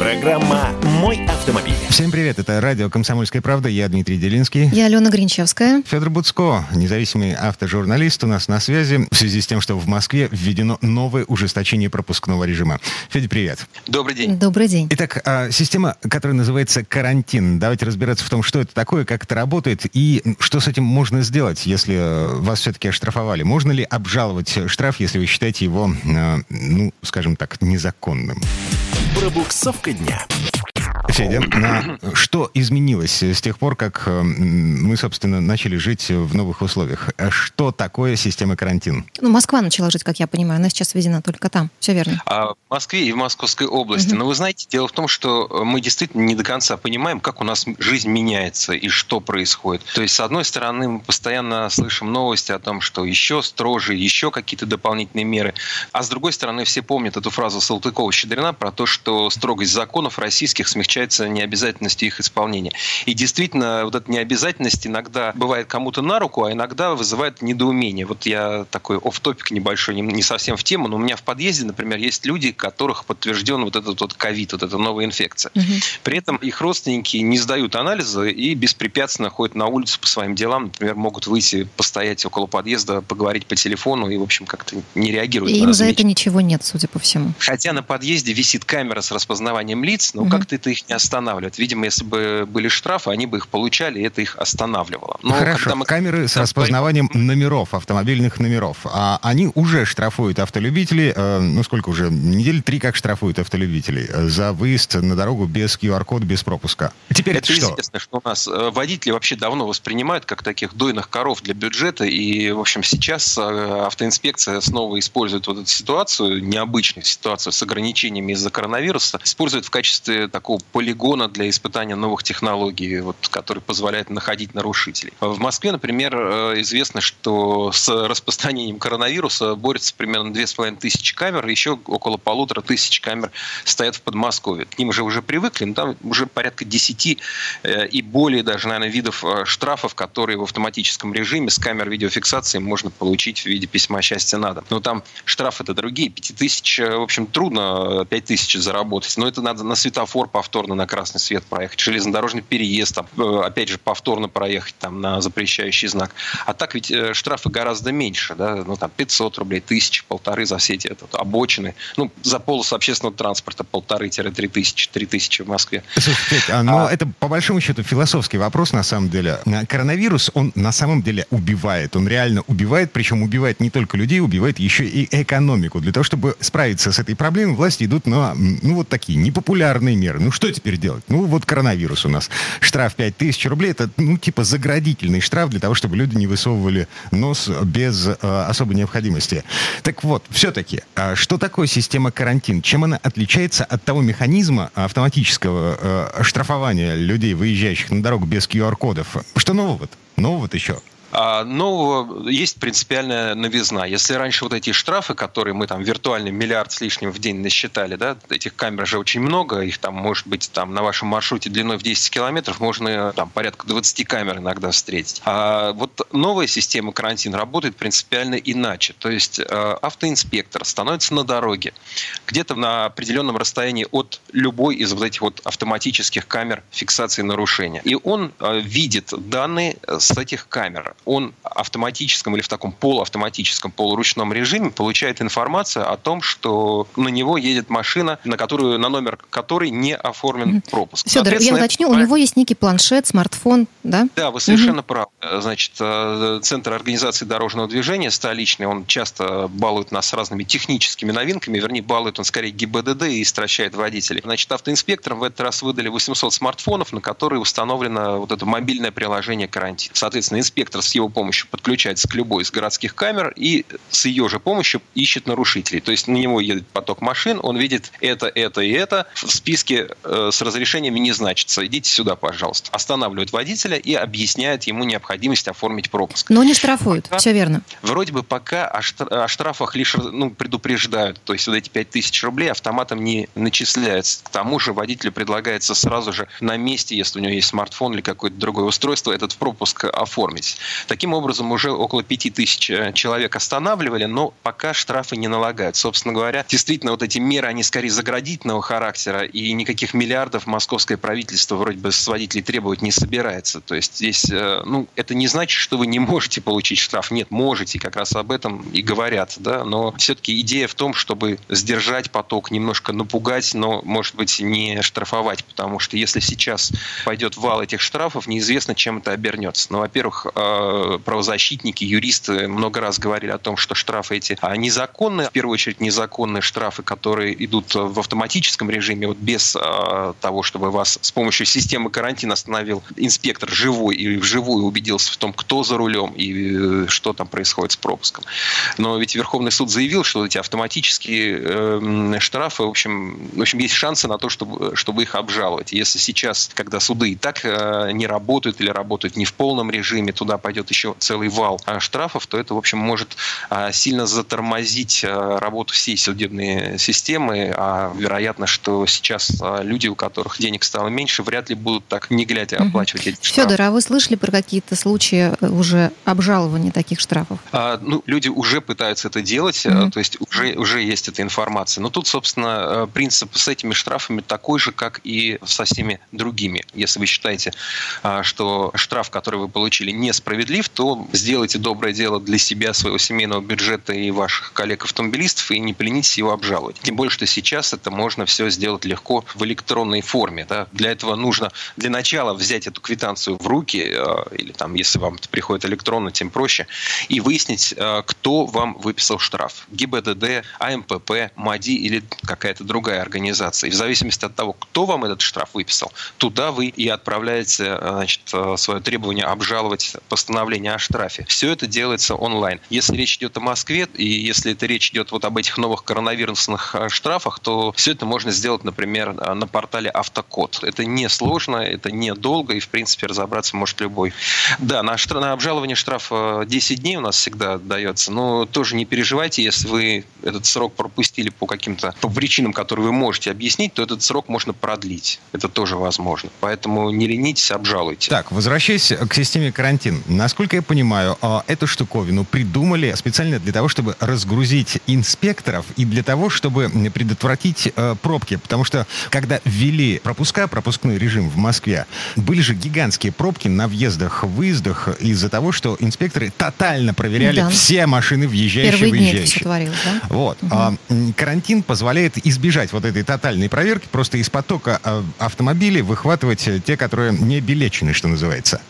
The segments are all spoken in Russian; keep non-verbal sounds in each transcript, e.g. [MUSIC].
Программа «Мой автомобиль». Всем привет, это радио «Комсомольская правда», я Дмитрий Делинский. Я Алена Гринчевская. Федор Буцко, независимый автожурналист, у нас на связи в связи с тем, что в Москве введено новое ужесточение пропускного режима. Федя, привет. Добрый день. Добрый день. Итак, а, система, которая называется карантин. Давайте разбираться в том, что это такое, как это работает и что с этим можно сделать, если вас все-таки оштрафовали. Можно ли обжаловать штраф, если вы считаете его, а, ну, скажем так, незаконным? Пробуксовка дня. Федя, на что изменилось с тех пор, как э, мы, собственно, начали жить в новых условиях? А Что такое система карантин? Ну, Москва начала жить, как я понимаю. Она сейчас введена только там. Все верно. А в Москве и в Московской области. Мгм. Но вы знаете, дело в том, что мы действительно не до конца понимаем, как у нас жизнь меняется и что происходит. То есть, с одной стороны, мы постоянно слышим новости о том, что еще строже, еще какие-то дополнительные меры. А с другой стороны, все помнят эту фразу Салтыкова-Щедрина про то, что строгость законов российских смягчается необязательностью их исполнения. И действительно, вот эта необязательность иногда бывает кому-то на руку, а иногда вызывает недоумение. Вот я такой оф топик небольшой, не- не совсем в тему, но у меня в подъезде, например, есть люди, которых подтвержден вот этот вот ковид, вот эта новая инфекция. Мгм. При этом их родственники не сдают анализы и беспрепятственно ходят на улицу по своим делам. Например, могут выйти, постоять около подъезда, поговорить по телефону и, в общем, как-то не реагируют И им за это ничего нет, судя по всему. Хотя на подъезде висит камера с распознаванием лиц, но Мгм. как-то это их не останавливает. Видимо, если бы были штрафы, они бы их получали, и это их останавливало. Но Хорошо, мы- камеры с распознаванием номеров, автомобильных номеров. А они уже штрафуют автолюбителей, э, ну сколько уже, недели три как штрафуют автолюбителей э, за выезд на дорогу без QR-кода, без пропуска. Теперь Это что? известно, что у нас э, водители вообще давно воспринимают как таких дойных коров для бюджета. И, в общем, сейчас э, автоинспекция снова использует вот эту ситуацию, необычную ситуацию с ограничениями из-за коронавируса, использует в качестве такого полигона для испытания новых технологий, вот, который позволяет находить нарушителей. В Москве, например, э, известно, что с распространением коронавируса борются примерно 2,5 тысячи камер, и еще около полутора тысяч камер стоят в Подмосковье. К ним уже уже привыкли, но там уже порядка 10 э, и более даже, наверное, видов э, штрафов, которые в автоматическом режиме с камер видеофиксации можно получить в виде письма счастья на дом. Но там штрафы-то другие. 5 тысяч, э, в общем, трудно 5 тысяч заработать. Но это надо на светофор повторно на красный свет проехать, железнодорожный переезд, э, опять же, повторно проехать там, на запрещающий знак. А так ведь э, штрафы гораздо меньше, да, ну там 500 рублей, тысячи, полторы за все эти это, обочины. Ну, за полос общественного транспорта полторы-три тысячи, три тысячи в Москве. Слушай, Петь, а, но А- это по большому счету философский вопрос на самом деле. А, Коронавирус, он на самом деле убивает. Он реально убивает, причем убивает не только людей, убивает еще и экономику. Для того, чтобы справиться с этой проблемой, власти идут на, ну, вот такие непопулярные меры. Ну, что теперь делать? Ну, вот коронавирус у нас. Штраф 5000 рублей, это, ну, типа заградительный штраф для того, чтобы люди не высовывали нос без э, особой необходимости. Так вот, все-таки, а что такое система карантин? Чем она отличается от того механизма автоматического э, штрафования людей, выезжающих на дорогу без QR-кодов? Что нового-то? Нового-то еще? А нового есть принципиальная новизна. Если раньше вот эти штрафы, которые мы там виртуальный миллиард с лишним в день насчитали, да, этих камер же очень много, их там может быть там на вашем маршруте длиной в 10 километров можно там порядка 20 камер иногда встретить. А вот новая система карантин работает принципиально иначе. То есть э, автоинспектор становится на дороге где-то на определенном расстоянии от любой из вот этих вот автоматических камер фиксации нарушения. И он э, видит данные с этих камер. Он в автоматическом или в таком полуавтоматическом, полуручном режиме получает информацию о том, что на него едет машина, на которую на номер которой не оформлен пропуск. Федор, я уточню, это у него есть некий планшет, смартфон, да? да, вы совершенно правы. Значит, э, Центр организации дорожного движения столичный, он часто балует нас разными техническими новинками, вернее, балует он скорее ГИБДД и стращает водителей. Значит, автоинспекторам в этот раз выдали 800 смартфонов, на которые установлено вот это мобильное приложение «Карантин». Соответственно, инспектор с его помощью подключается к любой из городских камер и с ее же помощью ищет нарушителей. То есть на него едет поток машин, он видит это, это и это. В списке э, с разрешениями не значится. Идите сюда, пожалуйста. Останавливает водителя и объясняет ему необходимость оформить пропуск. Но не штрафуют, Пока- все верно. Вроде бы пока о, штра- о штрафах лишь ну, предупреждают. То есть вот эти 5000 рублей автоматом не начисляются. К тому же водителю предлагается сразу же на месте, если у него есть смартфон или какое-то другое устройство, этот пропуск оформить. Таким образом, уже около 5000 э, человек останавливали, но пока штрафы не налагают. Собственно говоря, действительно, вот эти меры, они скорее заградительного характера, и никаких миллиардов московское правительство вроде бы с водителей требовать не собирается. То есть здесь, э, ну, это не значит, что вы не можете получить штраф. Нет, можете, как раз об этом и говорят, да, но все-таки идея в том, чтобы сдержать поток, немножко напугать, но, может быть, не штрафовать, потому что если сейчас пойдет вал этих штрафов, неизвестно, чем это обернется. Ну, во-первых, э, правозащитники, юристы много раз говорили о том, что штрафы эти незаконные, в первую очередь незаконные штрафы, которые идут в автоматическом режиме, вот без э, того, чтобы вас с помощью системы карантина остановил инспектор живой и вживую убедился в том, кто за рулем и э, что там происходит с пропуском. Но ведь Верховный суд заявил, что эти автоматические э, штрафы, в общем, в общем, есть шансы на то, чтобы, чтобы их обжаловать. Если сейчас, когда суды и так э, не работают или работают не в полном режиме, туда пойдет еще целый вал э, штрафов, то это, в общем, может э, сильно затормозить э, работу всей судебной системы. А вероятно, что сейчас э, люди, у которых денег стало меньше, вряд ли будут так не глядя оплачивать эти штрафы. Федор, а вы слышали про какие-то случаи э, уже обжалования таких штрафов? А, ну, люди уже пытаются это делать, mm-hmm. то есть уже, уже есть эта информация. Но тут, собственно, принцип с этими штрафами такой же, как и со всеми другими. Если вы считаете, что штраф, который вы получили, несправедлив, то сделайте доброе дело для себя, своего семейного бюджета и ваших коллег-автомобилистов и не поленитесь его обжаловать. Тем более, что сейчас это можно все сделать легко в электронной форме. Да? Для этого нужно для начала взять эту квитанцию в руки, или там, если вам это приходит электронно, тем проще, и выяснить, кто вам выписал штраф. ГИБДД, АМПП, МАДИ или какая-то другая организация. И в зависимости от того, кто вам этот штраф выписал, туда вы и отправляете значит, свое требование обжаловать постановление о штрафе. Все это делается онлайн. Если речь идет о Москве, и если это речь идет вот об этих новых коронавирусных штрафах, то все это можно сделать, например, на портале Автокод. Это не сложно, это недолго, и, в принципе, разобраться может любой. Да, на, штраф, на обжалование штрафа 10 дней у нас всегда дается, но тоже не переживайте, если вы этот срок пропустили по каким-то по причинам, которые вы можете объяснить, то этот срок можно продлить. Это тоже возможно. Поэтому не ленитесь, обжалуйте. Так, возвращаясь к системе карантин. Насколько я понимаю, а, эту штуковину придумали специально для того, чтобы разгрузить инспекторов и для того, чтобы предотвратить э, пробки. Потому что, когда ввели пропуска, пропускной режим в Москве, были же гигантские пробки на въездах, выездах из-за того, что инспекторы тотально проверяли да. все машины въезжающие и выезжающие. Творилось, да? Вот. Угу. Карантин позволяет избежать вот этой тотальной проверки, просто из потока а, автомобилей выхватывать те, которые не билечены, что называется.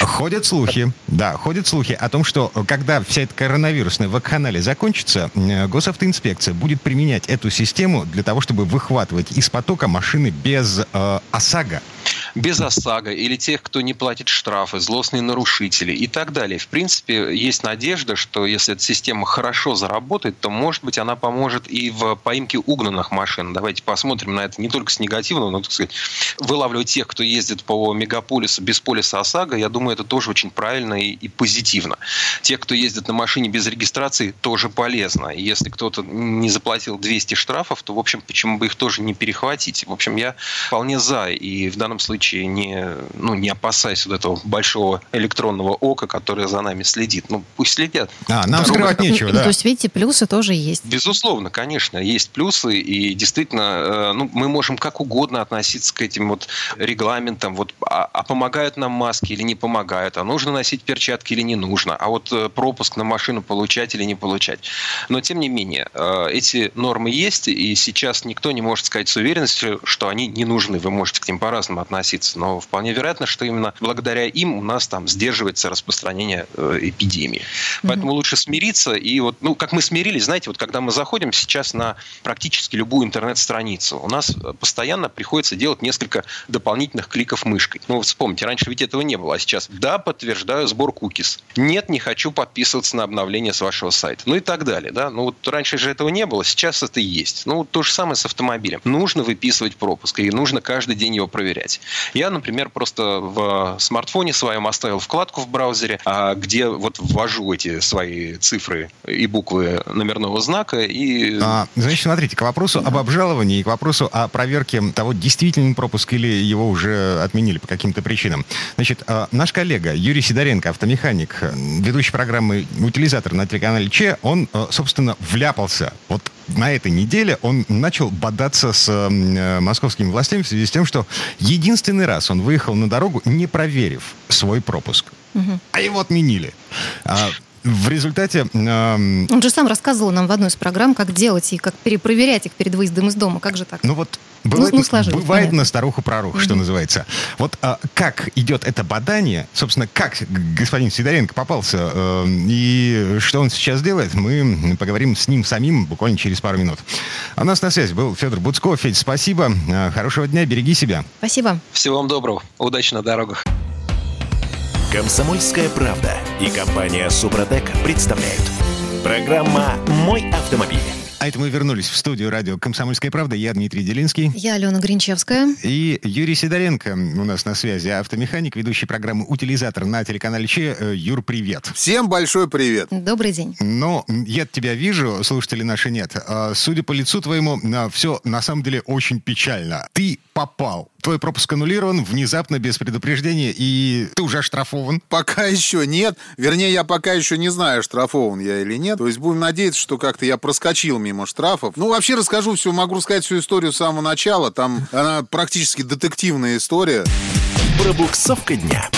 Ходят слухи, да, ходят слухи о том, что когда вся эта коронавирусная вакханалия закончится, госавтоинспекция будет применять эту систему для того, чтобы выхватывать из потока машины без э, ОСАГО без ОСАГО или тех, кто не платит штрафы, злостные нарушители и так далее. В принципе, есть надежда, что если эта система хорошо заработает, то, может быть, она поможет и в поимке угнанных машин. Давайте посмотрим на это не только с негативного, но, так сказать, вылавливать тех, кто ездит по мегаполису без полиса ОСАГО, я думаю, это тоже очень правильно и, и позитивно. Те, кто ездит на машине без регистрации, тоже полезно. Если кто-то не заплатил 200 штрафов, то, в общем, почему бы их тоже не перехватить? В общем, я вполне за. И в данном случае случае не, ну, не опасаясь вот этого большого электронного ока, которое за нами следит. Ну, пусть следят. А, нам Дорога... скрывать нечего, да. То есть, видите, плюсы тоже есть. Безусловно, конечно, есть плюсы, и действительно, э, ну, мы можем как угодно относиться к этим вот регламентам, вот, а, а помогают нам маски или не помогают, а нужно носить перчатки или не нужно, а вот э, пропуск на машину получать или не получать. Но, тем не менее, э, эти нормы есть, и сейчас никто не может сказать с уверенностью, что они не нужны. Вы можете к ним по-разному относиться относиться. Но вполне вероятно, что именно благодаря им у нас там сдерживается распространение э, эпидемии. Поэтому mm-hmm. лучше смириться. И вот, ну, как мы смирились, знаете, вот когда мы заходим сейчас на практически любую интернет-страницу, у нас постоянно приходится делать несколько дополнительных кликов мышкой. Ну, вот вспомните, раньше ведь этого не было, а сейчас да, подтверждаю сбор кукис. Нет, не хочу подписываться на обновление с вашего сайта. Ну и так далее, да. Ну вот раньше же этого не было, сейчас это и есть. Ну, то же самое с автомобилем. Нужно выписывать пропуск, и нужно каждый день его проверять. Я, например, просто в смартфоне своем оставил вкладку в браузере, а, где вот ввожу эти свои цифры и буквы номерного знака. И... А, значит, смотрите, к вопросу об обжаловании и к вопросу о проверке того, действительно пропуск или его уже отменили по каким-то причинам. Значит, а, наш коллега Юрий Сидоренко, автомеханик, ведущий программы «Утилизатор» на телеканале Че, он, собственно, вляпался. Вот на этой неделе он начал бодаться с э, московскими властями в связи с тем, что единственный раз он выехал на дорогу, не проверив свой пропуск. Угу. А его отменили. А, в результате... Э, Он же сам рассказывал нам в одной из программ, как делать и как перепроверять их перед выездом из дома. Как же так? Ну вот Бывает, ну, ну, бывает на старуху пророк, mm-hmm. что называется. Вот а, как идет это бадание, собственно, как господин Сидоренко попался э, и что он сейчас делает, мы поговорим с ним самим буквально через пару минут. А у нас на связи был Федор Буцков. Федь, спасибо. А, хорошего дня, береги себя. Спасибо. Всего вам доброго. Удачи на дорогах. Комсомольская правда и компания Супротек представляют. Программа «Мой автомобиль». А это мы вернулись в студию радио «Комсомольская правда». Я Дмитрий Делинский. Я Алена Гринчевская. И Юрий Сидоренко у нас на связи. Автомеханик, ведущий программы «Утилизатор» на телеканале Че. Э, Юр, привет. Всем большой привет. Добрый день. Ну, я тебя вижу, слушатели наши нет. А, судя по лицу твоему, все на самом деле очень печально. Ты попал твой пропуск аннулирован внезапно, без предупреждения, и ты уже оштрафован? Пока еще нет. Вернее, я пока еще не знаю, штрафован я или нет. То есть будем надеяться, что как-то я проскочил мимо штрафов. Ну, вообще расскажу все, могу рассказать всю историю с самого начала. Там она практически детективная история. Пробуксовка дня.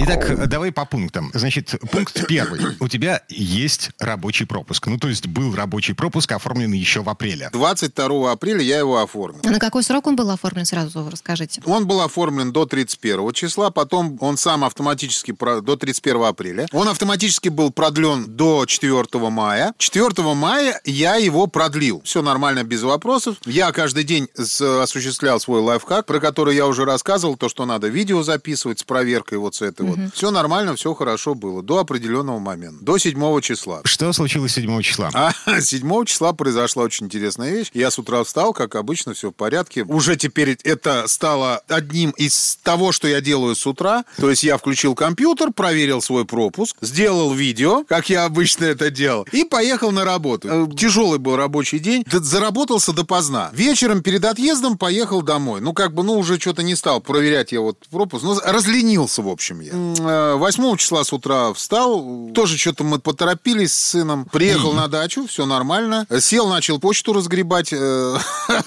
Итак, давай по пунктам. Значит, пункт первый. У тебя есть рабочий пропуск. Ну, то есть был рабочий пропуск, оформленный еще в апреле. 22 апреля я его оформил. А на какой срок он был оформлен, сразу расскажите? Он был оформлен до 31 числа, потом он сам автоматически до 31 апреля. Он автоматически был продлен до 4 мая. 4 мая я его продлил. Все нормально, без вопросов. Я каждый день осуществлял свой лайфхак, про который я уже рассказывал, то, что надо видео записывать с проверкой вот с этого вот. Все нормально, все хорошо было до определенного момента, до 7 числа. Что случилось 7 числа? А [LAUGHS] 7 числа произошла очень интересная вещь. Я с утра встал, как обычно, все в порядке. Уже теперь это стало одним из того, что я делаю с утра. То есть я включил компьютер, проверил свой пропуск, сделал видео, как я обычно это делал, и поехал на работу. Э, тяжелый был рабочий день. Заработался допоздна. Вечером перед отъездом поехал домой. Ну, как бы, ну, уже что-то не стал проверять я вот пропуск. Ну, разленился, в общем, я. 8 числа с утра встал, тоже что-то мы поторопились с сыном, приехал на дачу, все нормально, сел, начал почту разгребать, э,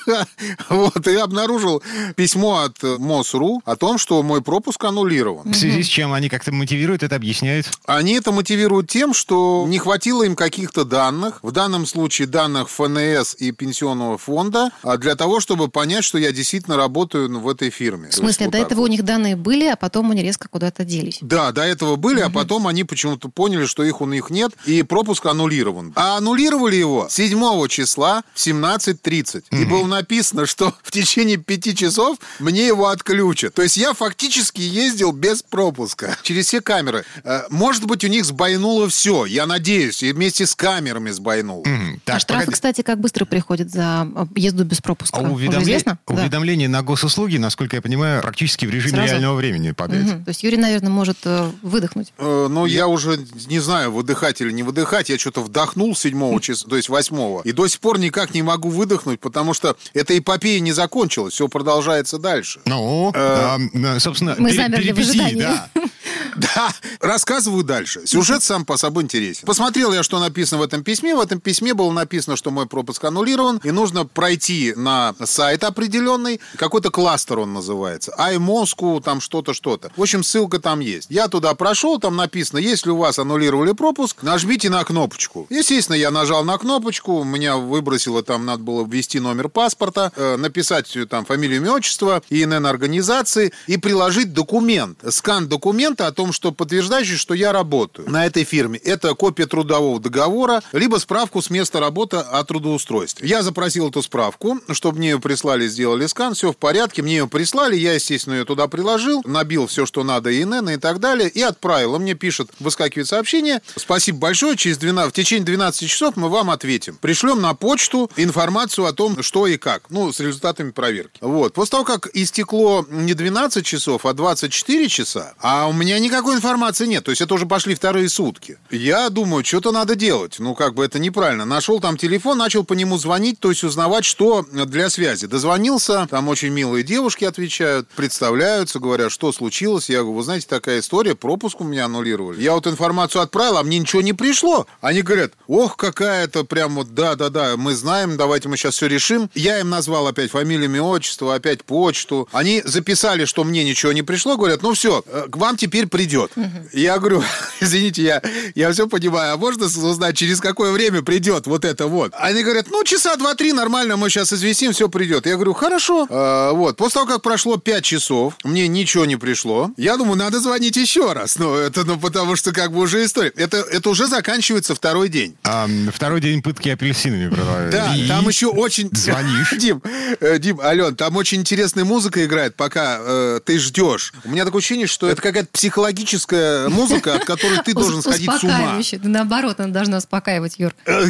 [LAUGHS] вот, и обнаружил письмо от МОСРУ о том, что мой пропуск аннулирован. В связи с чем они как-то мотивируют это, объясняют? Они это мотивируют тем, что не хватило им каких-то данных, в данном случае данных ФНС и пенсионного фонда, а для того, чтобы понять, что я действительно работаю в этой фирме. В смысле, до этого у них данные были, а потом они резко куда-то делись? Делись. Да, до этого были, угу. а потом они почему-то поняли, что их у них нет, и пропуск аннулирован. А аннулировали его 7 числа в 17.30. Угу. И было написано, что [LAUGHS] в течение пяти часов мне его отключат. То есть я фактически ездил без пропуска через все камеры. Э, может быть, у них сбойнуло все, я надеюсь, и вместе с камерами сбойнул. Угу. Так, а штрафы, погоди. кстати, как быстро приходят за э, езду без пропуска? А уведомление, уведомление да. на госуслуги, насколько я понимаю, практически в режиме Сразу? реального времени падает. Угу. То есть Юрий, наверное, может э, выдохнуть? Э, ну, я... уже не знаю, выдыхать или не выдыхать. Я что-то вдохнул 7 [LAUGHS] числа, то есть 8 и до сих пор никак не могу выдохнуть, потому что эта эпопея не закончилась, все продолжается дальше. Ну, э, собственно, мы замерли в ожидании. [LAUGHS] [LAUGHS] Да. Рассказываю дальше. Сюжет сам по собой интересен. Посмотрел я, что написано в этом письме. В этом письме было написано, что мой пропуск аннулирован, и нужно пройти на сайт определенный. Какой-то кластер он называется. iMoscow, там что-то, что-то. В общем, ссылка там есть. Я туда прошел, там написано, если у вас аннулировали пропуск, нажмите на кнопочку. Естественно, я нажал на кнопочку, меня выбросило, там надо было ввести номер паспорта, э, написать там фамилию, имя, отчество, ИНН организации и приложить документ, скан документа о том, что подтверждающий, что я работаю на этой фирме. Это копия трудового договора, либо справку с места работы о трудоустройстве. Я запросил эту справку, чтобы мне ее прислали, сделали скан, все в порядке, мне ее прислали, я, естественно, ее туда приложил, набил все, что надо, ИНН и так далее, и отправил. Он мне пишет, выскакивает сообщение, спасибо большое, через 12, в течение 12 часов мы вам ответим. Пришлем на почту информацию о том, что и как, ну, с результатами проверки. Вот. После того, как истекло не 12 часов, а 24 часа, а у меня никакой информации нет, то есть это уже пошли вторые сутки. Я думаю, что-то надо делать. Ну, как бы это неправильно. Нашел там телефон, начал по нему звонить, то есть узнавать, что для связи. Дозвонился, там очень милые девушки отвечают, представляются, говорят, что случилось. Я говорю, вы знаете, такая история, пропуск у меня аннулировали. Я вот информацию отправил, а мне ничего не пришло. Они говорят, ох, какая-то прям вот, да-да-да, мы знаем, давайте мы сейчас все решим. Я им назвал опять фамилию, имя, отчество, опять почту. Они записали, что мне ничего не пришло, говорят, ну все, э, к вам теперь придет. Я говорю, [LAUGHS] извините, я, я все понимаю, а можно узнать, через какое время придет вот это вот? Они говорят, ну часа два-три нормально, мы сейчас известим, все придет. Я говорю, хорошо. А, вот, после того, как прошло пять часов, мне ничего не пришло. Я думаю, надо звонить еще раз. Ну, это, ну, потому что как бы уже история. Это, это уже заканчивается второй день. А, второй день пытки апельсинами продолжается. Да, И там еще очень... [LAUGHS] Звонишь. Дим, э, Дим, Ален, там очень интересная музыка играет, пока э, ты ждешь. У меня такое ощущение, что это какая-то психологическая музыка, от которой ты должен сходить с ума. Наоборот, она должна успокаивать, Юр. Э,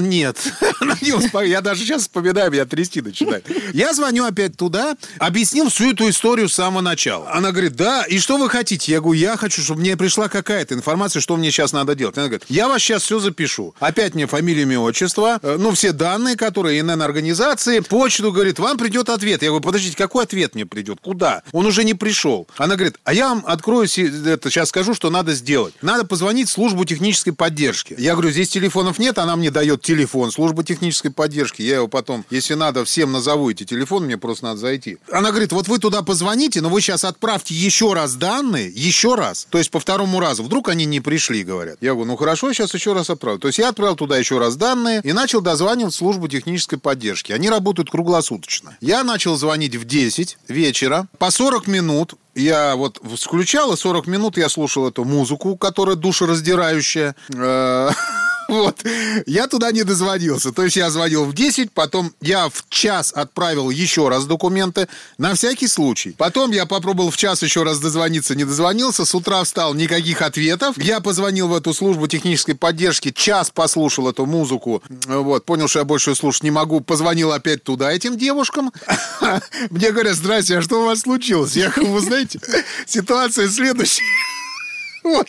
Нет. [LAUGHS] Я даже сейчас вспоминаю, меня трясти начинает. Я звоню опять туда, объяснил всю эту историю с самого начала. Она говорит, да, и что вы хотите? Я говорю, я хочу, чтобы мне пришла какая-то информация, что мне сейчас надо делать. Она говорит, я вас сейчас все запишу. Опять мне фамилия, имя, отчество, э, ну, все данные, которые ИНН организации, почту, говорит, вам придет ответ. Я говорю, подождите, какой ответ мне придет? Куда? Он уже не пришел. Она говорит, а я вам открою, это, сейчас скажу, что надо сделать. Надо позвонить в службу технической поддержки. Я говорю, здесь телефонов нет, она мне дает телефон службы технической поддержки. Я его потом, если надо, всем назову эти телефоны, мне просто надо зайти. Она говорит, вот вы туда позвоните, но вы сейчас отправьте еще раз данные, еще раз. То есть по второму разу. Вдруг они не пришли, говорят. Я говорю, ну хорошо, сейчас еще раз отправлю. То есть я отправил туда еще раз данные и начал дозванивать службу технической поддержки. Они работают круглосуточно. Я начал звонить в 10 вечера. По 40 минут я вот включал, и 40 минут я слушал эту музыку, которая душераздирающая. [LAUGHS] [LAUGHS] Вот. Я туда не дозвонился. То есть я звонил в 10, потом я в час отправил еще раз документы, на всякий случай. Потом я попробовал в час еще раз дозвониться, не дозвонился. С утра встал, никаких ответов. Я позвонил в эту службу технической поддержки, час послушал эту музыку. Вот, понял, что я больше слушать не могу. Позвонил опять туда этим девушкам. [LAUGHS] Мне говорят, здрасте, а что у вас случилось? Я говорю, вы знаете, ситуация следующая. [LAUGHS] Вот.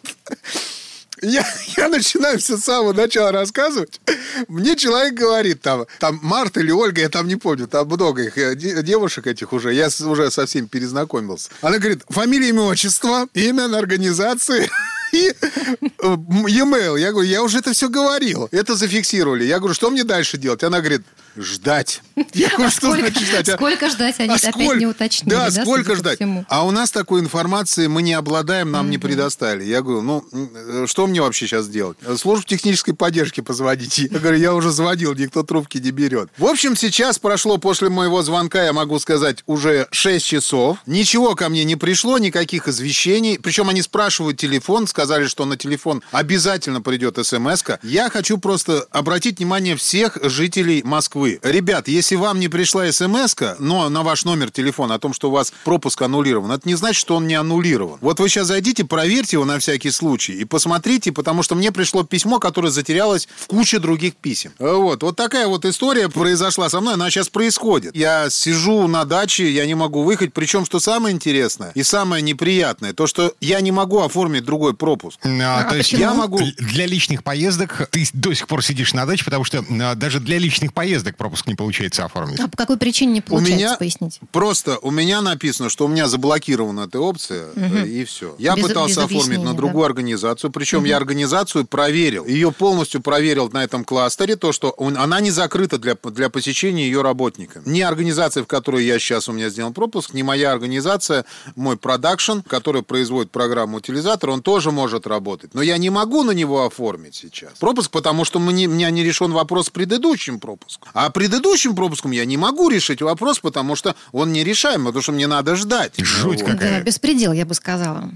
Я, я начинаю все с самого начала рассказывать. Мне человек говорит, там, там Марта или Ольга, я там не помню, там много их, э, де- девушек этих уже, я уже со всеми перезнакомился. Она говорит, фамилия, имя, отчество, имя на организации [LAUGHS] и э, e-mail. Я говорю, я уже это все говорил. Это зафиксировали. Я говорю, что мне дальше делать? Она говорит, ждать. Я говорю, что Сколько- значит ждать? А- сколько ждать, они а опять сколько- не уточнили, Да, да, сколько ждать? всему? А у нас такой информации мы не обладаем, нам не предоставили. Я говорю, ну, что мне вообще сейчас делать? Службу технической поддержки позвоните. Я говорю, я уже звонил, никто трубки не берет. В общем, сейчас прошло после моего звонка, я могу сказать, уже 6 часов. Ничего ко мне не пришло, никаких извещений. Причем они спрашивают телефон, сказали, что на телефон обязательно придет смс -ка. Я хочу просто обратить внимание всех жителей Москвы. Ребят, если вам не пришла смс но на ваш номер телефона о том, что у вас пропуск аннулирован, это не значит, что он не аннулирован. Вот вы сейчас зайдите, проверьте его на всякий случай и посмотрите, потому что мне пришло письмо, которое затерялось в куче других писем. Вот, вот такая вот история произошла со мной, она сейчас происходит. Я сижу на даче, я не могу выехать, причем, что самое интересное и самое неприятное, то, что я не могу оформить другой пропуск. А, то есть Я могу- Для личных поездок ты до сих пор сидишь на даче, потому что а, даже для личных поездок пропуск не получается оформить. А по какой причине не У получается, меня поясните? просто у меня написано, что у меня заблокирована эта опция, э, и все. Я Без- пытался без оформить на да. другую организацию, причем я организацию проверил. Ее полностью проверил на этом кластере, то, что он- она не закрыта для, для посещения ее работниками. Ни организация, в которой я сейчас у меня сделан пропуск, ни моя организация, мой продакшн, который производит программу утилизатор, он тоже может работать, но я не могу на него оформить сейчас пропуск, потому что мне, у меня не решен вопрос с предыдущим пропуском. А предыдущим пропуском я не могу решить вопрос, потому что он нерешаемый, потому что мне надо ждать. Жуть Вот. какая. Да, беспредел, я бы сказала.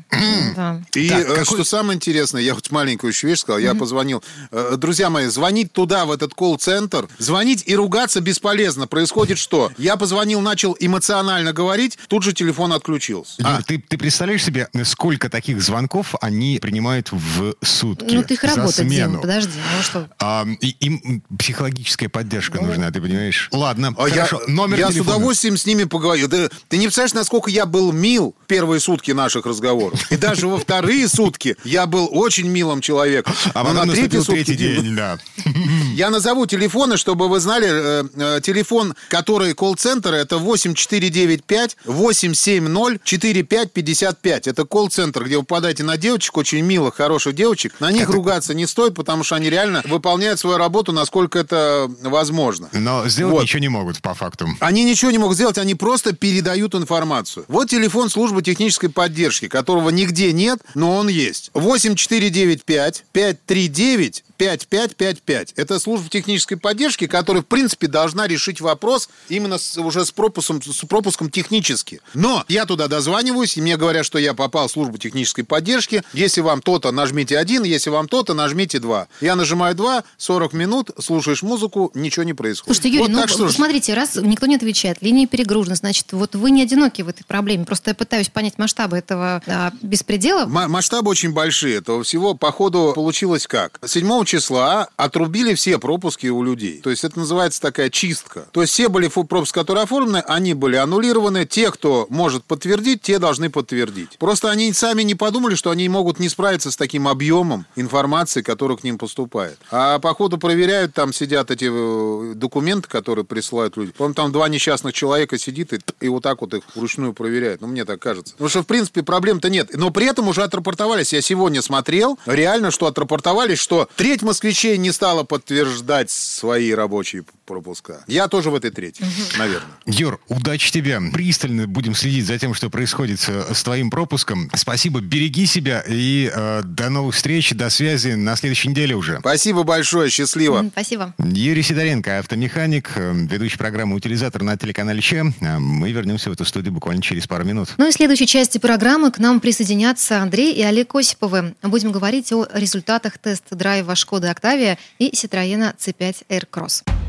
Да. И Так, э, какой- что самое интересное, я вот маленькую еще вещь сказал, я позвонил. Э, Друзья мои, звонить туда, в этот колл-центр, звонить и ругаться бесполезно. Происходит что? Я позвонил, начал эмоционально говорить, тут же телефон отключился. Юр, А, ты, ты представляешь себе, сколько таких звонков они принимают в сутки? Ну, ты их за работа, подожди. Ну что? А, им психологическая поддержка нужна, ты понимаешь? Ладно, а я, хорошо. Номер я с телефона. удовольствием с ними поговорю. Да, ты не представляешь, насколько я был мил в первые сутки наших разговоров. И даже во вторые сутки я был очень милым человеком. [LAUGHS] А потом на третий день, да. [LAUGHS] Я назову телефоны, чтобы вы знали. э, э, телефон, который колл-центр, это 8495 870 4555. Это колл-центр, где вы попадаете на девочек, очень милых, хороших девочек. На них ругаться не стоит, потому что они реально выполняют свою работу, насколько это возможно. Но сделать Вот. ничего не могут, по факту. Они ничего не могут сделать, они просто передают информацию. Вот телефон службы технической поддержки, которого нигде нет, но он есть. 8495 539 5555. Это служба технической поддержки, которая, в принципе, должна решить вопрос именно с- уже с пропуском, с пропуском технически. Но я туда дозваниваюсь, и мне говорят, что я попал в службу технической поддержки. Если вам то-то, нажмите один, если вам то-то, нажмите два. Я нажимаю два, 40 минут, слушаешь музыку, ничего не происходит. Слушайте, Юрий, Вот ну, так что смотрите, раз никто не отвечает, линия перегружена, значит, вот вы не одиноки в этой проблеме. Просто я пытаюсь понять масштабы этого а, беспредела. Ма- Масштабы очень большие. Этого всего, по ходу, получилось как? 7 числа отрубили все пропуски у людей. То есть это называется такая чистка. То есть все были пропуски, которые оформлены, они были аннулированы. Те, кто может подтвердить, те должны подтвердить. Просто они сами не подумали, что они могут не справиться с таким объемом информации, которая к ним поступает. А по ходу проверяют, там сидят эти э, документы, которые присылают люди. По-моему, там два несчастных человека сидит и, и вот так вот их вручную проверяют. Ну, мне так кажется. Потому что, в принципе, проблем-то нет. Но при этом уже отрапортовались. Я сегодня смотрел, реально, что отрапортовались, что треть москвичей не стала подтверждать свои рабочие пропуска. Я тоже в этой трети, наверное. Юр, удачи тебе. Пристально будем следить за тем, что происходит с, с твоим пропуском. Спасибо, береги себя и э, до новых встреч, до связи на следующей неделе уже. Спасибо большое, счастливо. Спасибо. Юрий Сидоренко, автомеханик, э, ведущий программы «Утилизатор» на телеканале Че. А Мы вернемся в эту студию буквально через пару минут. Ну и в следующей части программы к нам присоединятся Андрей и Олег Осиповы. Будем говорить о результатах тест-драйва «Шкоды Октавия» и «Ситроена C5 Aircross».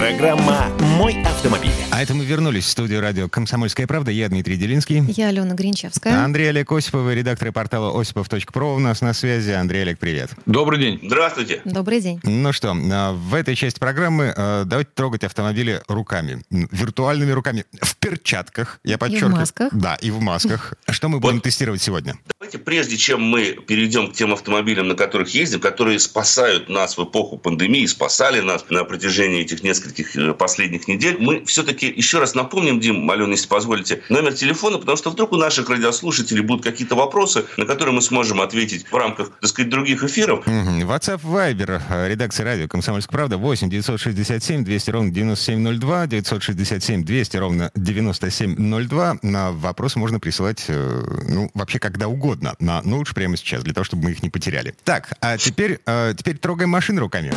Программа «Мой автомобиль». А это мы вернулись в студию радио «Комсомольская правда». Я Дмитрий Делинский. Я Алена Гринчевская. Андрей Олег Осипов, редактор портала осипов.про у нас на связи. Андрей Олег, привет. Добрый день. Здравствуйте. Добрый день. Ну что, а, в этой части программы а, давайте трогать автомобили руками. Виртуальными руками. В перчатках, я подчеркиваю. масках. Да, и в масках. [LAUGHS] Что мы будем тестировать сегодня? Давайте, прежде чем мы перейдем к тем автомобилям, на которых ездим, которые спасают нас в эпоху пандемии, спасали нас на протяжении этих нескольких э, последних недель, мы все-таки еще раз напомним, Дим, Алена, если позволите, номер телефона, потому что вдруг у наших радиослушателей будут какие-то вопросы, на которые мы сможем ответить в рамках, так сказать, других эфиров. Мгм. WhatsApp, Viber, э, редакция радио «Комсомольская правда» 8 967 200 ровно 9702, 967 200 ровно 9702. На вопросы можно присылать, э, ну, вообще когда угодно, на, ну, лучше прямо сейчас, для того, чтобы мы их не потеряли. Так, а теперь, теперь трогаем машины руками.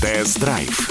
Тест-драйв.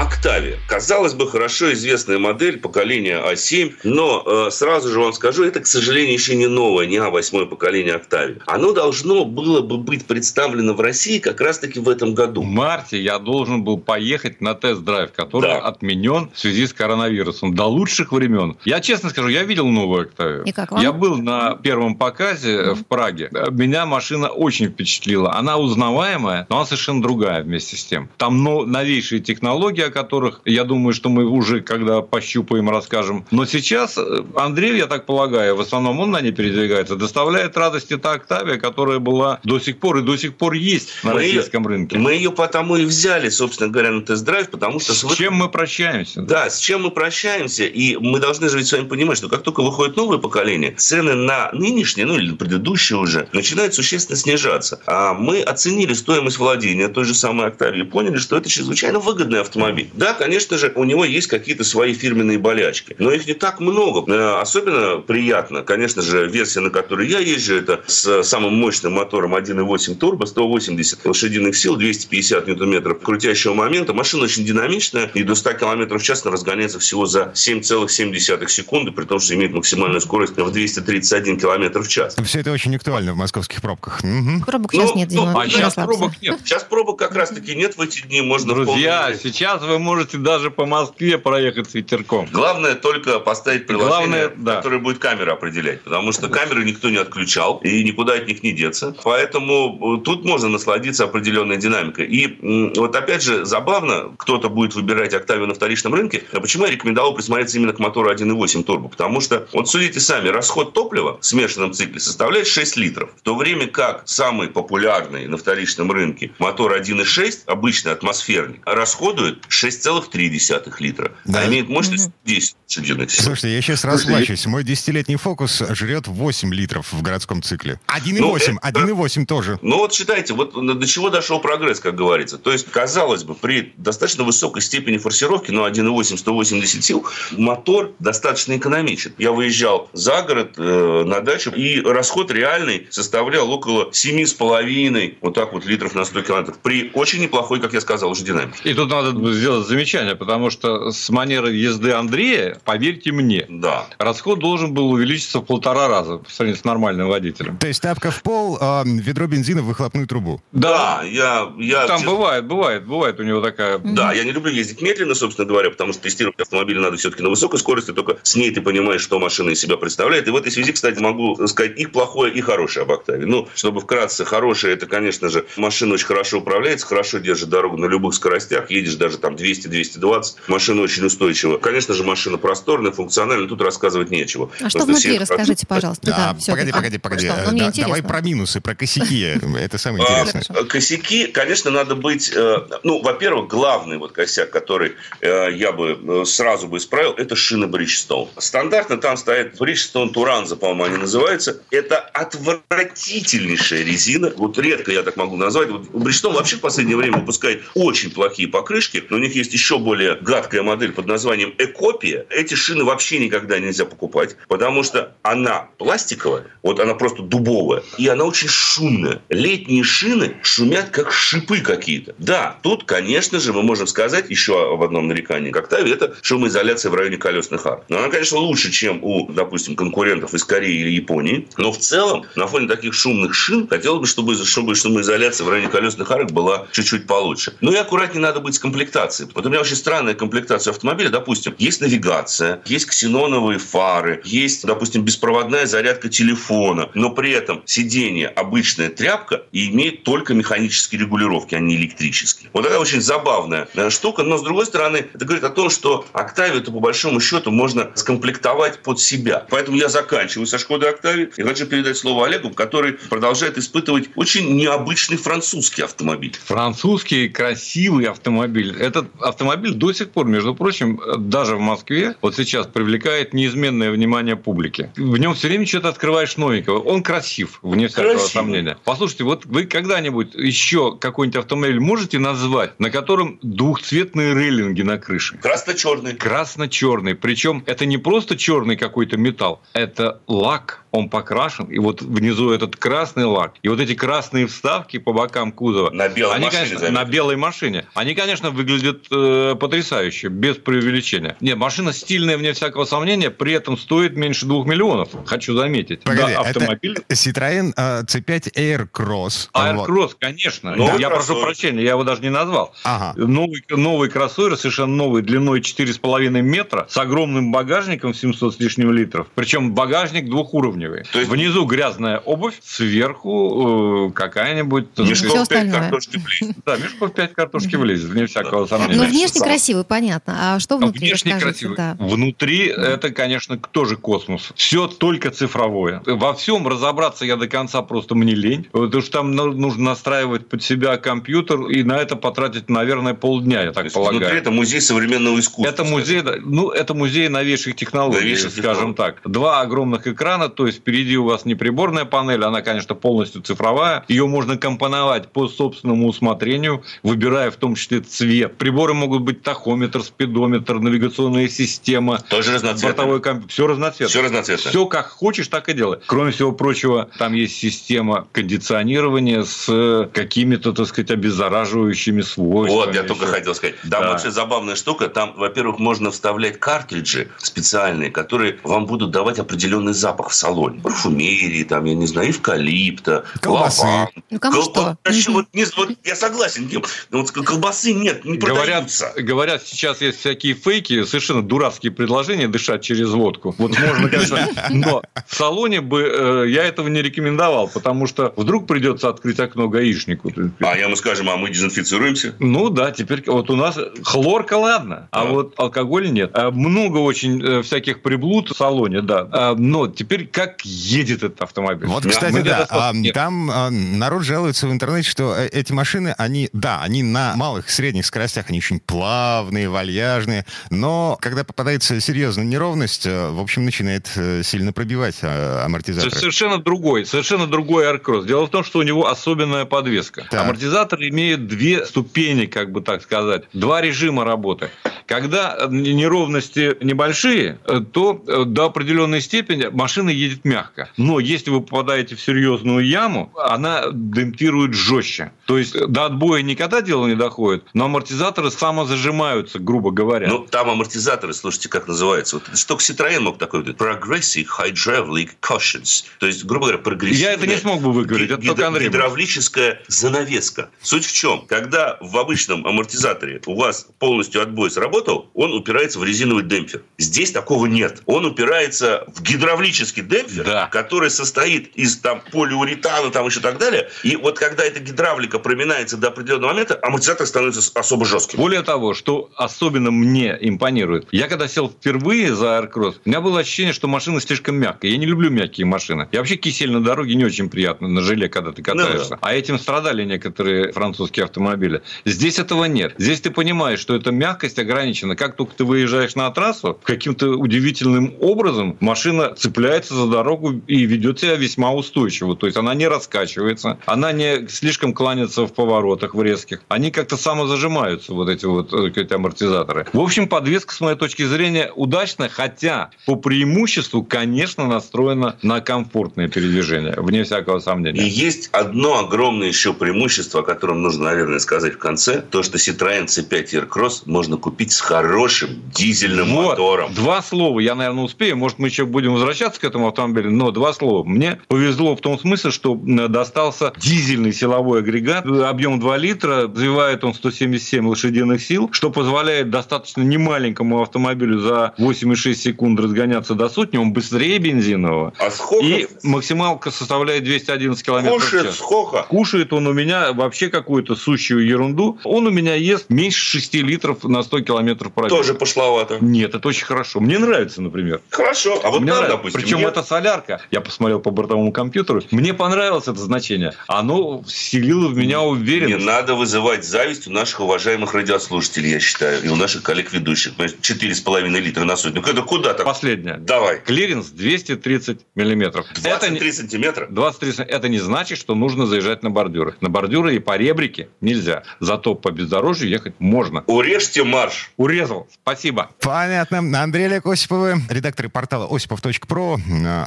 Октавия. Казалось бы, хорошо известная модель поколения А7, но э, сразу же вам скажу, это, к сожалению, еще не новое, не А8 поколение Октавия. Оно должно было бы быть представлено в России как раз-таки в этом В году. марте я должен был поехать на тест-драйв, который Да. отменен в связи с коронавирусом. До лучших времен. Я честно скажу, я видел новую Октавию. И как вам? Я был на первом показе э, в Праге. Меня машина очень впечатлила. Она узнаваемая, но она совершенно другая вместе с тем. Там но- новейшие технологии, о которых, я думаю, что мы уже, когда пощупаем, расскажем. Но сейчас э, Андрей, я так полагаю, в основном он на ней передвигается, доставляет радости та Октавия, которая была до сих пор и до сих пор есть на Мы ее- российском рынке. Мы ее потому и взяли, собственно говоря, на тест-драйв, потому что... С чем мы прощаемся? Да, с чем мы прощаемся, и мы должны же ведь с вами понимать, что как только выходит новое поколение, цены на нынешнее, ну или на предыдущее уже, начинают существенно снижаться. А мы оценили стоимость владения той же самой Октавии и поняли, что это чрезвычайно выгодный автомобиль. Автомобиль. Да, конечно же, у него есть какие-то свои фирменные болячки, но их не так много. Э, особенно приятно, конечно же, версия, на которой я езжу, это с самым мощным мотором 1.8 турбо, 180 лошадиных сил, 250 ньютон-метров крутящего момента. Машина очень динамичная и до 100 км в час разгоняется всего за 7,7 секунды, при том, что имеет максимальную скорость в 231 км в час. Все это очень актуально в московских пробках. Угу. Пробок сейчас ну, нет, Дима. Ну, а сейчас пробок нет. Сейчас пробок как раз-таки нет в эти дни. Можно Друзья, сейчас вы можете даже по Москве проехать с ветерком. Главное только поставить приложение, Главное, да. которое будет камеру определять. Потому что камеры никто не отключал, и никуда от них не деться. Поэтому э, тут можно насладиться определенной динамикой. И вот опять же, забавно, кто-то будет выбирать Октавию на вторичном рынке. А почему я рекомендовал присмотреться именно к мотору 1.8 турбо? Потому что, вот судите сами, расход топлива в смешанном цикле составляет 6 литров. В то время как самый популярный на вторичном рынке мотор 1.6, обычный атмосферник, расходует 6,3 литра, да. а имеет мощность 10 лошадиных сил. Слушайте, я сейчас расплачусь. Мой десятилетний фокус жрет 8 литров в городском цикле. 1,8, ну, 1,8 тоже. Ну вот считайте, вот до чего дошел прогресс, как говорится. То есть, казалось бы, при достаточно высокой степени форсировки, ну 1,8, 180 сил, мотор достаточно экономичен. Я выезжал за город э, на дачу, и расход реальный составлял около 7,5 вот так вот литров на 100 километров. При очень неплохой, как я сказал, уже динамике. И тут надо сделать замечание, потому что с манерой езды Андрея, поверьте мне, да. расход должен был увеличиться в полтора раза по сравнению с нормальным водителем. То есть тапка в пол, а ведро бензина в выхлопную трубу. Да, я... я Там честно... бывает, бывает, бывает у него такая... Да, я не люблю ездить медленно, собственно говоря, потому что тестировать автомобиль надо все-таки на высокой скорости, только с ней ты понимаешь, что машина из себя представляет. И в этой связи, кстати, могу сказать и плохое, и хорошее об Октаве. Ну, чтобы вкратце, хорошее, это, конечно же, машина очень хорошо управляется, хорошо держит дорогу на любых скоростях, едешь даже там 200-220, машина очень устойчива. Конечно же, машина просторная, функциональная, тут рассказывать нечего. А что внутри, расскажите, пожалуйста. Да, да погоди, погоди, погоди. А, да, давай про минусы, про косяки. [LAUGHS] Это самое а, интересное. Косяки, конечно, надо быть... Э, ну, во-первых, главный вот косяк, который э, я бы э, сразу бы исправил, это шина Bridgestone. Стандартно там стоит Bridgestone Туранза, по-моему, они называются. Это отвратительнейшая резина. Вот редко я так могу назвать. Вот Bridgestone вообще в последнее время выпускает очень плохие покрышки, но них есть еще более гадкая модель под названием Экопия. Эти шины вообще никогда нельзя покупать, потому что она пластиковая, вот она просто дубовая, и она очень шумная. Летние шины шумят как шипы какие-то. Да, тут, конечно же, мы можем сказать еще об одном нарекании к Октаве, это шумоизоляция в районе колесных ар. Но она, конечно, лучше, чем у, допустим, конкурентов из Кореи или Японии, но в целом на фоне таких шумных шин хотелось бы, чтобы, чтобы шумоизоляция в районе колесных арок была чуть-чуть получше. Ну и аккуратнее надо быть с комплектацией. Вот у меня очень странная комплектация автомобиля. Допустим, есть навигация, есть ксеноновые фары, есть, допустим, беспроводная зарядка телефона, но при этом сиденье обычная тряпка и имеет только механические регулировки, а не электрические. Вот такая очень забавная э, штука, но с другой стороны, это говорит о том, что Октавию то по большому счету можно скомплектовать под себя. Поэтому я заканчиваю со Шкоды Октавии и хочу передать слово Олегу, который продолжает испытывать очень необычный французский автомобиль. Французский красивый автомобиль. Этот автомобиль до сих пор, между прочим, даже в Москве вот сейчас привлекает неизменное внимание публики. В нем все время что-то открываешь новенького. Он красив, вне всякого Красивый. сомнения. Послушайте, вот вы когда-нибудь еще какой-нибудь автомобиль можете назвать, на котором двухцветные рейлинги на крыше? Красно-черный. Красно-черный. Причем это не просто черный какой-то металл, это лак он покрашен, и вот внизу этот красный лак, и вот эти красные вставки по бокам кузова. На белой они, машине. Конечно, на белой машине. Они, конечно, выглядят э, потрясающе, без преувеличения. Нет, машина стильная, вне всякого сомнения, при этом стоит меньше двух миллионов, хочу заметить. Погоди, да, автомобиль... это Citroёn uh, C5 Air Cross. Air вот. Cross, конечно. Новый я кроссовер. прошу прощения, я его даже не назвал. Ага. Новый, новый кроссовер, совершенно новый, длиной 4,5 метра, с огромным багажником 700 с лишним литров. Причем багажник двухуровневый. То есть... Внизу грязная обувь, сверху э, какая-нибудь... Мешков 5 картошки влезет. Да, мешков 5 картошки влезет, вне всякого сомнения. Ну, внешне красивый, понятно. А что внутри? Внешне красивый. Внутри это, конечно, тоже космос. Все только цифровое. Во всем разобраться я до конца просто мне лень. Потому что там нужно настраивать под себя компьютер и на это потратить, наверное, полдня, я так полагаю. Внутри это музей современного искусства. Это музей, ну, это музей новейших технологий, новейших скажем технологий. так. Два огромных экрана, то есть впереди у вас не приборная панель, она, конечно, полностью цифровая. Ее можно компоновать по собственному усмотрению, выбирая в том числе цвет. Приборы могут быть тахометр, спидометр, навигационная система. Тоже разноцветно. Бортовой комп... Все разноцветно. Все разноцветно. Все как хочешь, так и делай. Кроме всего прочего, там есть система кондиционирования с какими-то, так сказать, обеззараживающими свойствами. Вот, я только хотел сказать. Там Да. вообще забавная штука. Там, во-первых, можно вставлять картриджи специальные, которые вам будут давать определенный запах в салоне. Парфюмерии, там, я не знаю, эвкалипта, Колбасы. лаванды. Ну, кому Колба- что? Вообще, вот, не- вот я согласен, Дим. Но вот колбасы нет, не Говорят, говорят, сейчас есть всякие фейки, совершенно дурацкие предложения дышать через водку. Вот можно, конечно, но в салоне бы э, я этого не рекомендовал, потому что вдруг придется открыть окно гаишнику. А я ему скажем, а мы дезинфицируемся. Ну да, теперь вот у нас хлорка, ладно, а Да. вот алкоголь нет. А Много очень э, всяких приблуд в салоне, да. А, Но теперь как едет этот автомобиль? Вот, кстати, мы да, а, там а, народ жалуется в интернете, что э, эти машины, они, да, они на малых средних скоростях, они очень плавные, вальяжные, но когда попадается серьезная неровность, э, в общем, начинает э, сильно пробивать Это амортизаторы. совершенно другой, совершенно другой Aircross. Дело в том, что у него особенная подвеска. Так. Амортизатор имеет две ступени, как бы так сказать, два режима работы. Когда э, неровности небольшие, то до определенной степени машина едет мягко. Но если вы попадаете в серьезную яму, она демпирует жестче. То есть до отбоя никогда дело не доходит, но амортизаторы самозажимаются, грубо говоря. Ну, там амортизаторы, слушайте, как называется. Вот, что только Citroёn мог такой говорить. Progressive Hydraulic Cushions. То есть, грубо говоря, прогрессивная... Я это не смог бы выговорить, это только Андрей. Гидравлическая занавеска. Суть в чем? Когда в обычном амортизаторе у вас полностью отбой сработал, он упирается в резиновый демпфер. Здесь такого нет. Он упирается в гидравлический демпфер, Да. который состоит из там полиуретана, там еще так далее. И вот когда эта гидравлика проминается до определенного момента, амортизатор становится особо жестким. Более того, что особенно мне импонирует, я когда сел впервые за Aircross, у меня было ощущение, что машина слишком мягкая. Я не люблю мягкие машины. И вообще кисель на дороге не очень приятно на желе, когда ты катаешься. Ну А этим страдали некоторые французские автомобили. Здесь этого нет. Здесь ты понимаешь, что эта мягкость ограничена. Как только ты выезжаешь на трассу, каким-то удивительным образом машина цепляется за дорогу и ведет себя весьма устойчиво. То есть она не раскачивается, она не слишком кланится в поворотах в резких. Они как-то самозажимаются, вот эти вот э, эти амортизаторы. В общем, подвеска, с моей точки зрения, удачная, хотя по преимуществу, конечно, настроена на комфортное передвижение, вне всякого И сомнения. есть одно огромное еще преимущество, о котором нужно, наверное, сказать в конце. То, что Citroёn C5 Aircross можно купить с хорошим дизельным Вот, мотором. два слова, я, наверное, успею, может, мы еще будем возвращаться к этому автомобилю, но два слова. Мне повезло в том смысле, что м, достался дизельный силовой агрегат, объем 2 литра, развивает он 177 лошадиных сил, что позволяет достаточно немаленькому автомобилю за 8,6 секунд разгоняться до сотни, он быстрее бензинового, А сколько и максималка составляет 211 километров в кушает, час. сколько? Кушает он у меня вообще какую-то сущую ерунду. Он у меня ест меньше 6 литров на 100 километров пробега. Тоже пошловато. Нет, это очень хорошо. Мне нравится, например. Хорошо. А вот Мне нам, нравится. допустим, Причем нет. это солярка. Я посмотрел по бортовому компьютеру. Мне понравилось это значение. Оно вселило в меня Не уверенность. надо вызывать зависть у наших уважаемых радиослушателей, я считаю, и у наших коллег-ведущих. То есть 4,5 литра на сотню. Это куда так? Последнее. Давай. Клиренс 230 миллиметров. Это не- 23 сантиметра. 23 см. Это не значит, что нужно заезжать на бордюры. На бордюры и по ребрике нельзя. Зато по бездорожью ехать можно. Урежьте марш. Урезал. Спасибо. Понятно. Андрей Олег Осиповы, редакторы портала осипов.про.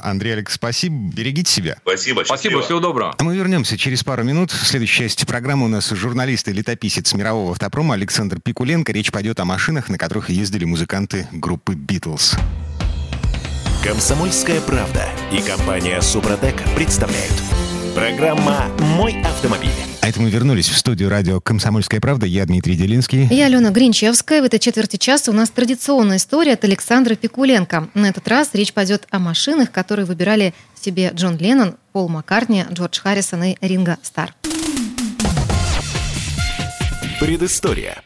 Андрей Олег, спасибо. Берегите себя. Спасибо. Спасибо. счастливо. Всего доброго. А мы вернемся через пару минут. В следующей части программы у нас журналист и летописец мирового автопрома Александр Пикуленко. Речь пойдет о машинах, на которых ездили музыканты группы «Битлз». Комсомольская правда и компания Супротек представляют. Программа «Мой автомобиль». А это мы вернулись в студию радио «Комсомольская правда». Я Дмитрий Делинский. Я Алена Гринчевская. В этой четверти часа у нас традиционная история от Александра Пикуленко. На этот раз речь пойдет о машинах, которые выбирали себе Джон Леннон, Пол Маккартни, Джордж Харрисон и Ринго Стар. Предыстория.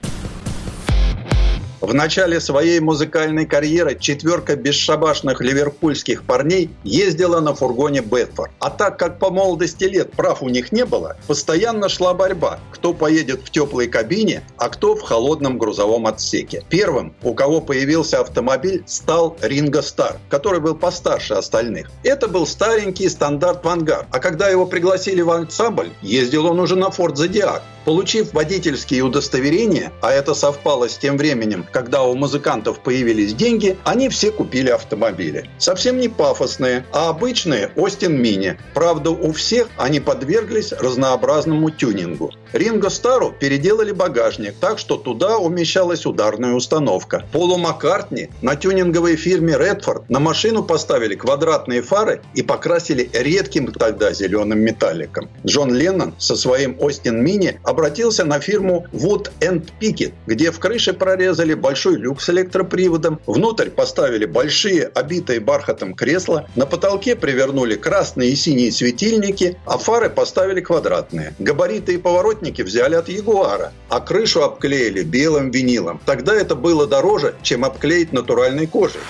В начале своей музыкальной карьеры четверка бесшабашных ливерпульских парней ездила на фургоне Бетфорд. А так как по молодости лет прав у них не было, постоянно шла борьба, кто поедет в теплой кабине, а кто в холодном грузовом отсеке. Первым, у кого появился автомобиль, стал Ринго Стар, который был постарше остальных. Это был старенький стандарт Вангар, а когда его пригласили в ансамбль, ездил он уже на Форд Зодиак. Получив водительские удостоверения, а это совпало с тем временем, когда у музыкантов появились деньги, они все купили автомобили. Совсем не пафосные, а обычные Остин Мини. Правда, у всех они подверглись разнообразному тюнингу. Ринго Стару переделали багажник так, что туда умещалась ударная установка. Полу Маккартни на тюнинговой фирме Redford на машину поставили квадратные фары и покрасили редким тогда зеленым металликом. Джон Леннон со своим Остин Мини обратился на фирму Wood and Pickett, где в крыше прорезали большой люк с электроприводом, внутрь поставили большие обитые бархатом кресла, на потолке привернули красные и синие светильники, а фары поставили квадратные. Габариты и поворотники взяли от Ягуара, а крышу обклеили белым винилом. Тогда это было дороже, чем обклеить натуральной кожей.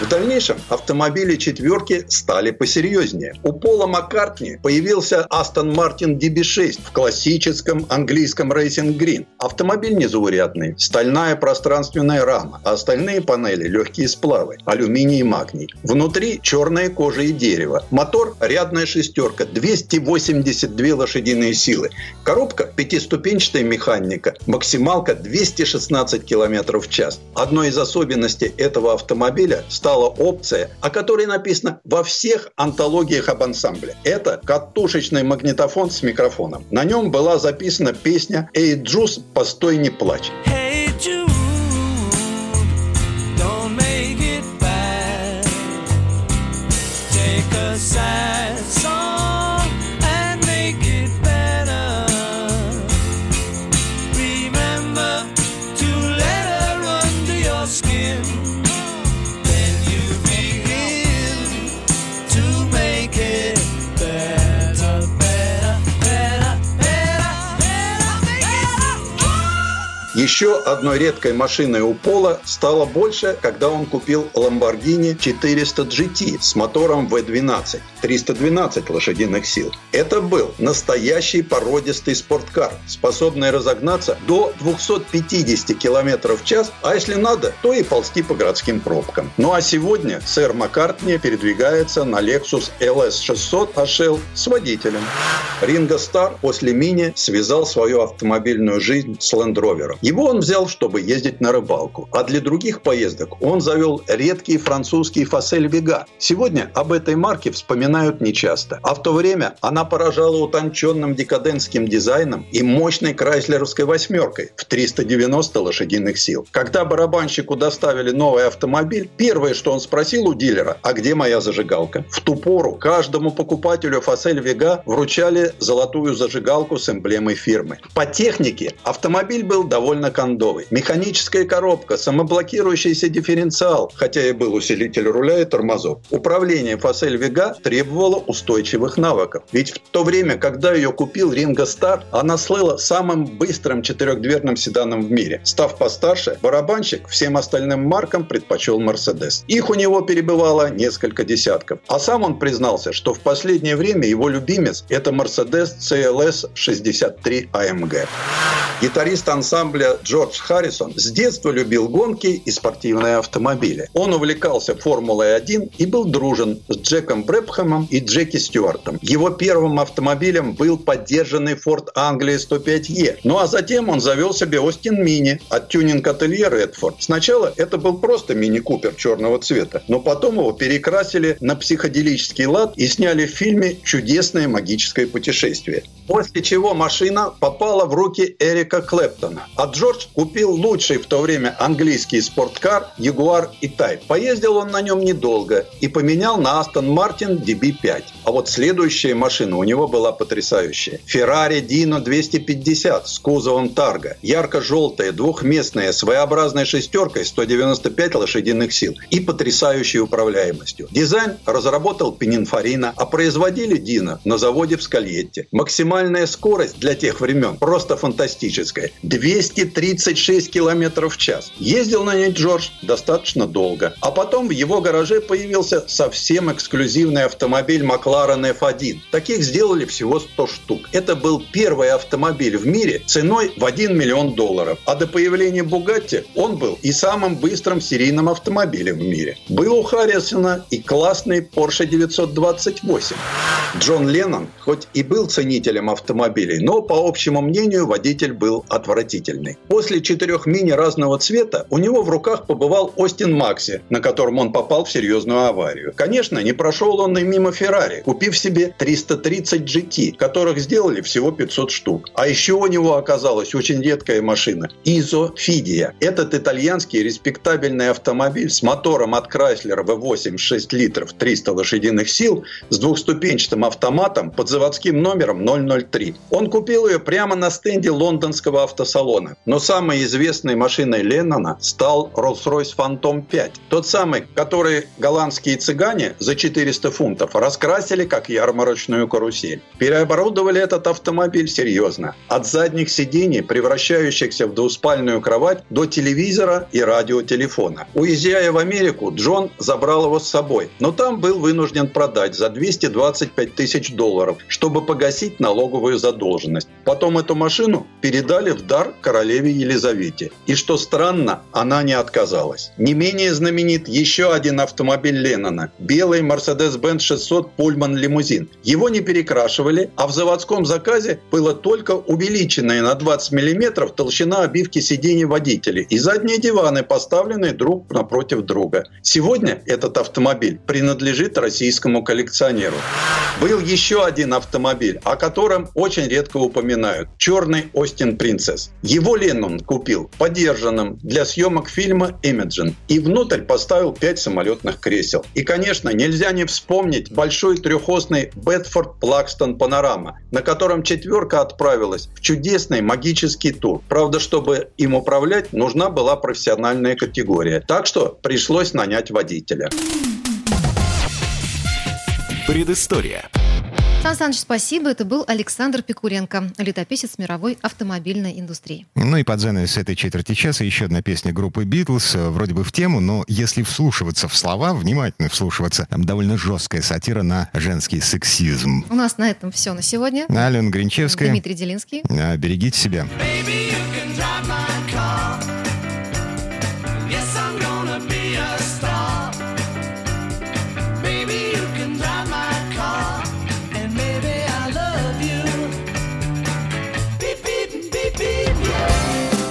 В дальнейшем автомобили четверки стали посерьезнее. У Пола Маккартни появился Aston Martin DB6 в классическом английском Racing Green. Автомобиль незаурядный, стальная пространственная рама, а остальные панели легкие сплавы, алюминий и магний. Внутри черная кожа и дерево. Мотор рядная шестерка, 282 лошадиные силы. Коробка пятиступенчатая механика, максималка 216 км в час. Одной из особенностей этого автомобиля стала опция, о которой написано во всех антологиях об ансамбле. Это катушечный магнитофон с микрофоном. На нем была записана песня «Эй, Джуз, постой, не плачь». Еще одной редкой машиной у Пола стало больше, когда он купил Lamborghini 400 GT с мотором V12, 312 лошадиных сил. Это был настоящий породистый спорткар, способный разогнаться до 250 км в час, а если надо, то и ползти по городским пробкам. Ну а сегодня сэр Маккартни передвигается на Lexus LS 600 HL с водителем. Ринго Стар после мини связал свою автомобильную жизнь с Land Rover. Его он взял, чтобы ездить на рыбалку. А для других поездок он завел редкий французский Фасель Вега. Сегодня об этой марке вспоминают нечасто. А в то время она поражала утонченным декадентским дизайном и мощной крайслеровской восьмеркой в 390 лошадиных сил. Когда барабанщику доставили новый автомобиль, первое, что он спросил у дилера, а где моя зажигалка? В ту пору каждому покупателю Фасель Вега вручали золотую зажигалку с эмблемой фирмы. По технике автомобиль был довольно кондовый. Механическая коробка, самоблокирующийся дифференциал, хотя и был усилитель руля и тормозов. Управление Фасель Вега требовало устойчивых навыков. Ведь в то время, когда ее купил Ринго Стар, она слыла самым быстрым четырехдверным седаном в мире. Став постарше, барабанщик всем остальным маркам предпочел Мерседес. Их у него перебывало несколько десятков. А сам он признался, что в последнее время его любимец – это Mercedes CLS 63 AMG. Гитарист ансамбля Джордж Харрисон с детства любил гонки и спортивные автомобили. Он увлекался Формулой-1 и был дружен с Джеком Брэпхэмом и Джеки Стюартом. Его первым автомобилем был поддержанный Ford Anglia 105E. Ну а затем он завел себе Остин Мини от тюнинг-ателье Редфорд. Сначала это был просто мини-купер черного цвета, но потом его перекрасили на психоделический лад и сняли в фильме «Чудесное магическое путешествие». После чего машина попала в руки Эрика Клэптона. А Джордж купил лучший в то время английский спорткар Jaguar E-Type. Поездил он на нем недолго и поменял на Aston Martin DB5. А вот следующая машина у него была потрясающая. Ferrari Dino 250 с кузовом Тарга. Ярко-желтая, двухместная, своеобразной шестеркой 195 лошадиных сил и потрясающей управляемостью. Дизайн разработал Пининфорина, а производили Dino на заводе в Скальетте. Максимальная скорость для тех времен просто фантастическая. 200 36 километров в час. Ездил на ней Джордж достаточно долго. А потом в его гараже появился совсем эксклюзивный автомобиль McLaren F1. Таких сделали всего 100 штук. Это был первый автомобиль в мире ценой в 1 миллион долларов. А до появления Bugatti он был и самым быстрым серийным автомобилем в мире. Был у Харрисона и классный Porsche 928. Джон Леннон, хоть и был ценителем автомобилей, но, по общему мнению, водитель был отвратительный. После четырех мини разного цвета у него в руках побывал Остин Макси, на котором он попал в серьезную аварию. Конечно, не прошел он и мимо Феррари, купив себе 330 GT, которых сделали всего 500 штук. А еще у него оказалась очень редкая машина – Изо Фидия. Этот итальянский респектабельный автомобиль с мотором от Chrysler V8 6 литров 300 лошадиных сил с двухступенчатым автоматом под заводским номером 003. Он купил ее прямо на стенде лондонского автосалона. Но самой известной машиной Леннона стал Rolls-Royce Phantom 5. Тот самый, который голландские цыгане за 400 фунтов раскрасили как ярмарочную карусель. Переоборудовали этот автомобиль серьезно. От задних сидений, превращающихся в двуспальную кровать, до телевизора и радиотелефона. Уезжая в Америку, Джон забрал его с собой, но там был вынужден продать за 225 тысяч долларов, чтобы погасить налоговую задолженность. Потом эту машину передали в дар королеве Елизавете. И что странно, она не отказалась. Не менее знаменит еще один автомобиль Леннона – белый Mercedes-Benz 600 Pullman лимузин. Его не перекрашивали, а в заводском заказе было только увеличенная на 20 мм толщина обивки сидений водителей и задние диваны, поставленные друг напротив друга. Сегодня этот автомобиль принадлежит российскому коллекционеру. Был еще один автомобиль, о котором очень редко упоминают. Черный Остин Принцесс. Его Леннон купил подержанным для съемок фильма «Имиджин» и внутрь поставил пять самолетных кресел. И, конечно, нельзя не вспомнить большой трехосный Бетфорд Плакстон Панорама, на котором четверка отправилась в чудесный магический тур. Правда, чтобы им управлять, нужна была профессиональная категория. Так что пришлось нанять водителя. Предыстория. Сан Саныч, спасибо. Это был Александр Пикуленко, летописец мировой автомобильной индустрии. Ну и под занавес этой четверти часа еще одна песня группы Битлз, э, вроде бы в тему, но если вслушиваться в слова, внимательно вслушиваться, там довольно жесткая сатира на женский сексизм. У нас на этом все на сегодня. Алена Гринчевская. Дмитрий Делинский. А, Берегите себя. Baby,